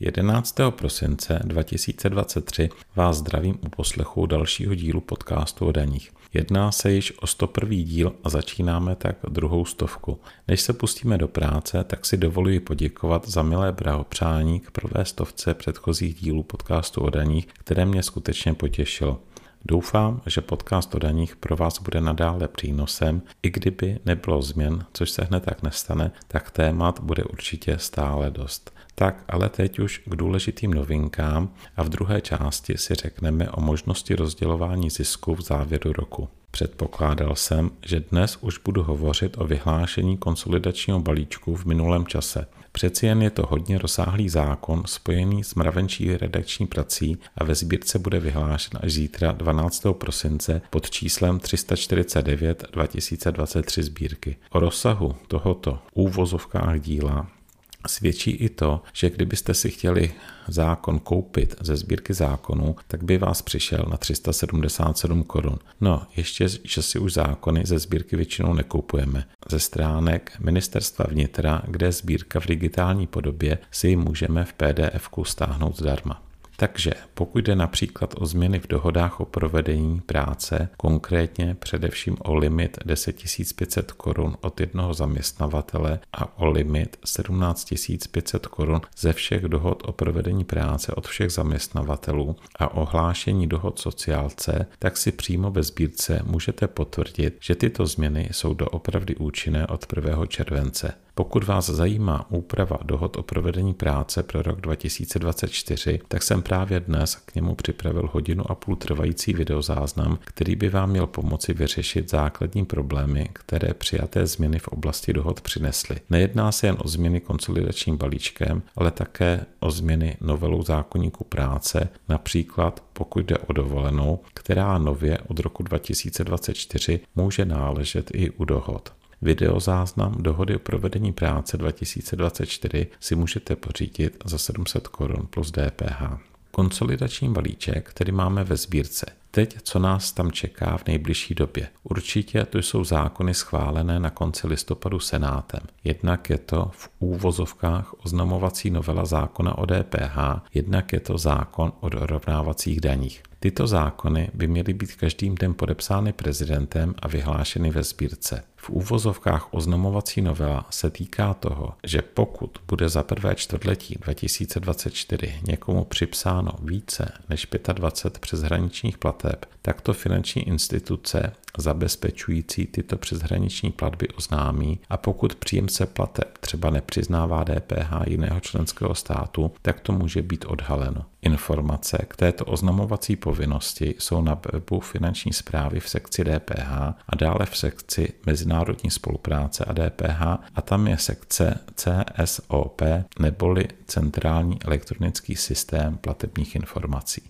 11. prosince 2023 vás zdravím u poslechu dalšího dílu podcastu o daních. Jedná se již o 101. díl a začínáme tak druhou stovku. Než se pustíme do práce, tak si dovoluji poděkovat za milé blahopřání k prvé stovce předchozích dílů podcastu o daních, které mě skutečně potěšilo. Doufám, že podcast o daních pro vás bude nadále přínosem, i kdyby nebylo změn, což se hned tak nestane, tak témat bude určitě stále dost. Tak ale teď už k důležitým novinkám a v druhé části si řekneme o možnosti rozdělování zisku v závěru roku. Předpokládal jsem, že dnes už budu hovořit o vyhlášení konsolidačního balíčku v minulém čase. Přeci jen je to hodně rozsáhlý zákon spojený s mravenčí redakční prací a ve sbírce bude vyhlášen až zítra 12. prosince pod číslem 349 2023 sbírky. O rozsahu tohoto úvozovkách díla Svědčí i to, že kdybyste si chtěli zákon koupit ze sbírky zákonů, tak by vás přišel na 377 korun. No, ještě, že si už zákony ze sbírky většinou nekoupujeme. Ze stránek Ministerstva vnitra, kde sbírka v digitální podobě, si ji můžeme v pdf stáhnout zdarma. Takže pokud jde například o změny v dohodách o provedení práce, konkrétně především o limit 10 500 korun od jednoho zaměstnavatele a o limit 17 500 korun ze všech dohod o provedení práce od všech zaměstnavatelů a ohlášení dohod sociálce, tak si přímo ve sbírce můžete potvrdit, že tyto změny jsou doopravdy účinné od 1. července. Pokud vás zajímá úprava dohod o provedení práce pro rok 2024, tak jsem právě dnes k němu připravil hodinu a půl trvající videozáznam, který by vám měl pomoci vyřešit základní problémy, které přijaté změny v oblasti dohod přinesly. Nejedná se jen o změny konsolidačním balíčkem, ale také o změny novelou zákonníku práce, například pokud jde o dovolenou, která nově od roku 2024 může náležet i u dohod. Videozáznam dohody o provedení práce 2024 si můžete pořídit za 700 korun plus DPH. Konsolidační balíček, který máme ve sbírce. Teď, co nás tam čeká v nejbližší době? Určitě to jsou zákony schválené na konci listopadu Senátem. Jednak je to v úvozovkách oznamovací novela zákona o DPH, jednak je to zákon o dorovnávacích daních. Tyto zákony by měly být každým dnem podepsány prezidentem a vyhlášeny ve sbírce. V úvozovkách oznamovací novela se týká toho, že pokud bude za prvé čtvrtletí 2024 někomu připsáno více než 25 přeshraničních plateb, tak to finanční instituce zabezpečující tyto přeshraniční platby oznámí a pokud příjemce plateb třeba nepřiznává DPH jiného členského státu, tak to může být odhaleno. Informace k této oznamovací povinnosti jsou na webu finanční zprávy v sekci DPH a dále v sekci mezinárodní spolupráce a DPH a tam je sekce CSOP neboli Centrální elektronický systém platebních informací.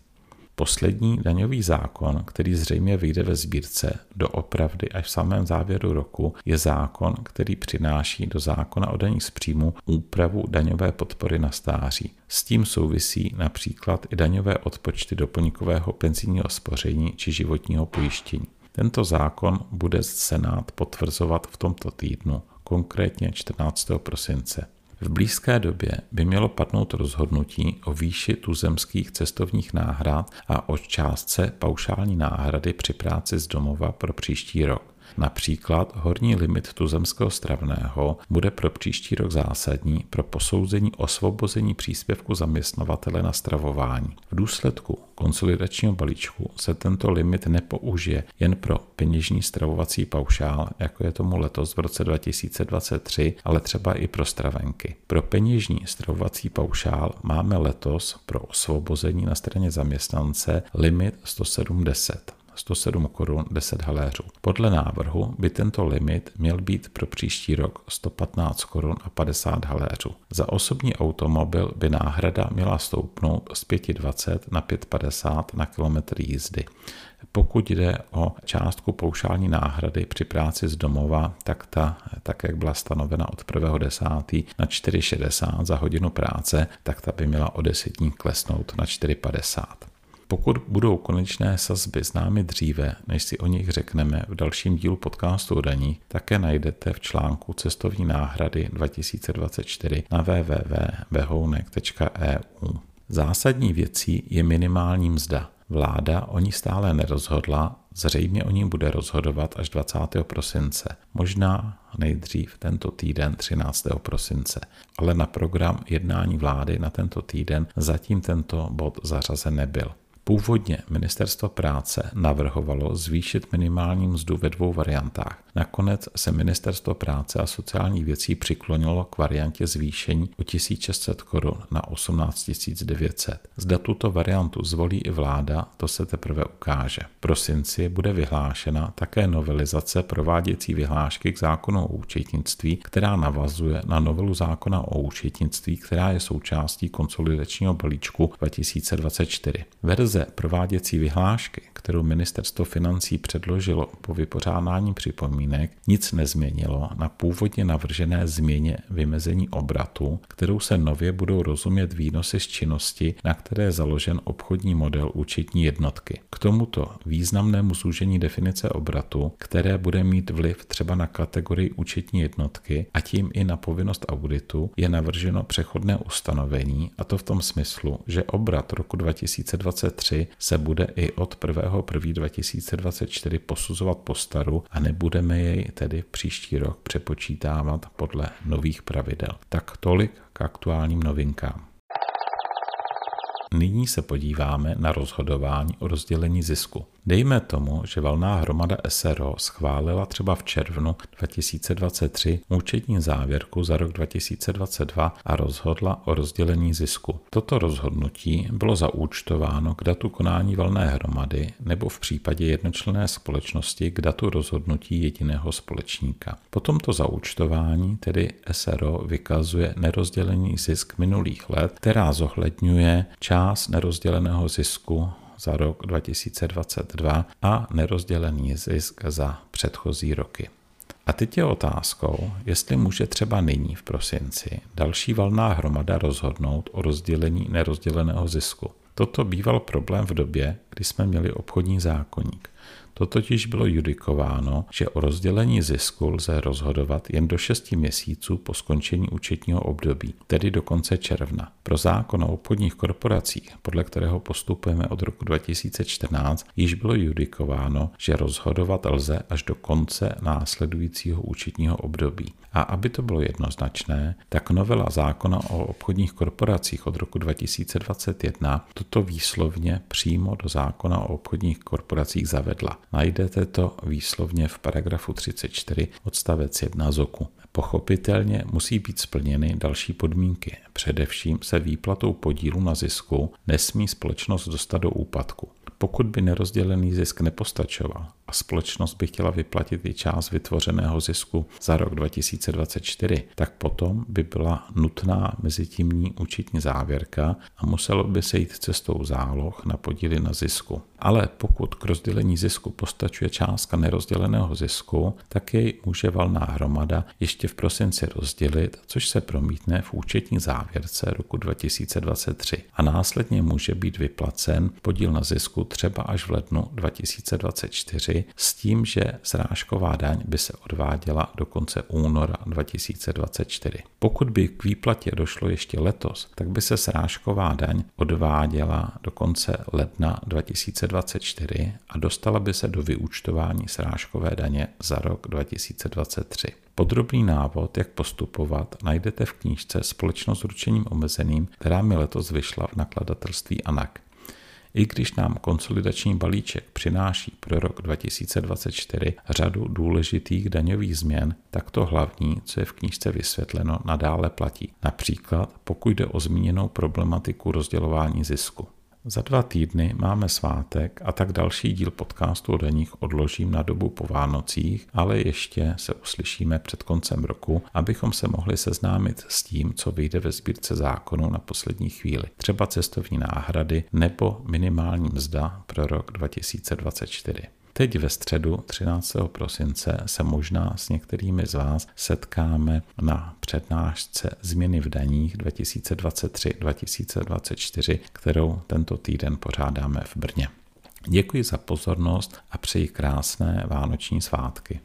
Poslední daňový zákon, který zřejmě vyjde ve sbírce do opravdy až v samém závěru roku, je zákon, který přináší do zákona o daních z příjmu úpravu daňové podpory na stáří. S tím souvisí například i daňové odpočty doplňkového penzijního spoření či životního pojištění. Tento zákon bude Senát potvrzovat v tomto týdnu, konkrétně 14. prosince. V blízké době by mělo padnout rozhodnutí o výši tuzemských cestovních náhrad a o částce paušální náhrady při práci z domova pro příští rok. Například horní limit tuzemského stravného bude pro příští rok zásadní pro posouzení osvobození příspěvku zaměstnavatele na stravování. V důsledku konsolidačního balíčku se tento limit nepoužije jen pro peněžní stravovací paušál, jako je tomu letos v roce 2023, ale třeba i pro stravenky. Pro peněžní stravovací paušál máme letos pro osvobození na straně zaměstnance limit 170. 107 korun 10 haléřů. Podle návrhu by tento limit měl být pro příští rok 115 korun a 50 haléřů. Za osobní automobil by náhrada měla stoupnout z 5,20 na 5,50 na kilometr jízdy. Pokud jde o částku paušální náhrady při práci z domova, tak ta, tak jak byla stanovena od 1.10. na 4,60 za hodinu práce, tak ta by měla o desetní klesnout na 4,50. Pokud budou konečné sazby známy dříve, než si o nich řekneme v dalším dílu podcastu o daní, také najdete v článku Cestovní náhrady 2024 na www.behounek.eu. Zásadní věcí je minimální mzda. Vláda o ní stále nerozhodla, zřejmě o ní bude rozhodovat až 20. prosince, možná nejdřív tento týden 13. prosince. Ale na program jednání vlády na tento týden zatím tento bod zařazen nebyl. Původně ministerstvo práce navrhovalo zvýšit minimální mzdu ve dvou variantách. Nakonec se ministerstvo práce a sociálních věcí přiklonilo k variantě zvýšení o 1600 korun na 18 900. Zda tuto variantu zvolí i vláda, to se teprve ukáže. V prosinci bude vyhlášena také novelizace prováděcí vyhlášky k zákonu o účetnictví, která navazuje na novelu zákona o účetnictví, která je součástí konsolidačního balíčku 2024. Verze verze prováděcí vyhlášky, kterou ministerstvo financí předložilo po vypořádání připomínek, nic nezměnilo na původně navržené změně vymezení obratu, kterou se nově budou rozumět výnosy z činnosti, na které je založen obchodní model účetní jednotky. K tomuto významnému zúžení definice obratu, které bude mít vliv třeba na kategorii účetní jednotky a tím i na povinnost auditu, je navrženo přechodné ustanovení, a to v tom smyslu, že obrat roku 2023 3 se bude i od 1.1.2024 posuzovat po staru a nebudeme jej tedy příští rok přepočítávat podle nových pravidel. Tak tolik k aktuálním novinkám. Nyní se podíváme na rozhodování o rozdělení zisku. Dejme tomu, že valná hromada SRO schválila třeba v červnu 2023 účetní závěrku za rok 2022 a rozhodla o rozdělení zisku. Toto rozhodnutí bylo zaúčtováno k datu konání valné hromady nebo v případě jednočlenné společnosti k datu rozhodnutí jediného společníka. Po tomto zaúčtování tedy SRO vykazuje nerozdělený zisk minulých let, která zohledňuje část nerozděleného zisku za rok 2022 a nerozdělený zisk za předchozí roky. A teď je otázkou, jestli může třeba nyní v prosinci další valná hromada rozhodnout o rozdělení nerozděleného zisku. Toto býval problém v době, kdy jsme měli obchodní zákonník. To totiž bylo judikováno, že o rozdělení zisku lze rozhodovat jen do 6 měsíců po skončení účetního období, tedy do konce června. Pro zákon o obchodních korporacích, podle kterého postupujeme od roku 2014, již bylo judikováno, že rozhodovat lze až do konce následujícího účetního období. A aby to bylo jednoznačné, tak novela zákona o obchodních korporacích od roku 2021 toto výslovně přímo do zákona o obchodních korporacích zavedla. Najdete to výslovně v paragrafu 34 odstavec 1 ZOKu. Pochopitelně musí být splněny další podmínky. Především se výplatou podílu na zisku nesmí společnost dostat do úpadku. Pokud by nerozdělený zisk nepostačoval společnost by chtěla vyplatit i část vytvořeného zisku za rok 2024, tak potom by byla nutná mezitímní účetní závěrka a muselo by se jít cestou záloh na podíly na zisku. Ale pokud k rozdělení zisku postačuje částka nerozděleného zisku, tak jej může valná hromada ještě v prosinci rozdělit, což se promítne v účetní závěrce roku 2023 a následně může být vyplacen podíl na zisku třeba až v lednu 2024 s tím, že srážková daň by se odváděla do konce února 2024. Pokud by k výplatě došlo ještě letos, tak by se srážková daň odváděla do konce ledna 2024 a dostala by se do vyúčtování srážkové daně za rok 2023. Podrobný návod, jak postupovat, najdete v knížce Společnost s ručením omezeným, která mi letos vyšla v nakladatelství ANAK. I když nám konsolidační balíček přináší pro rok 2024 řadu důležitých daňových změn, tak to hlavní, co je v knížce vysvětleno, nadále platí. Například pokud jde o zmíněnou problematiku rozdělování zisku. Za dva týdny máme svátek a tak další díl podcastu o daních odložím na dobu po Vánocích, ale ještě se uslyšíme před koncem roku, abychom se mohli seznámit s tím, co vyjde ve sbírce zákonu na poslední chvíli. Třeba cestovní náhrady nebo minimální mzda pro rok 2024. Teď ve středu 13. prosince se možná s některými z vás setkáme na přednášce změny v daních 2023-2024, kterou tento týden pořádáme v Brně. Děkuji za pozornost a přeji krásné vánoční svátky.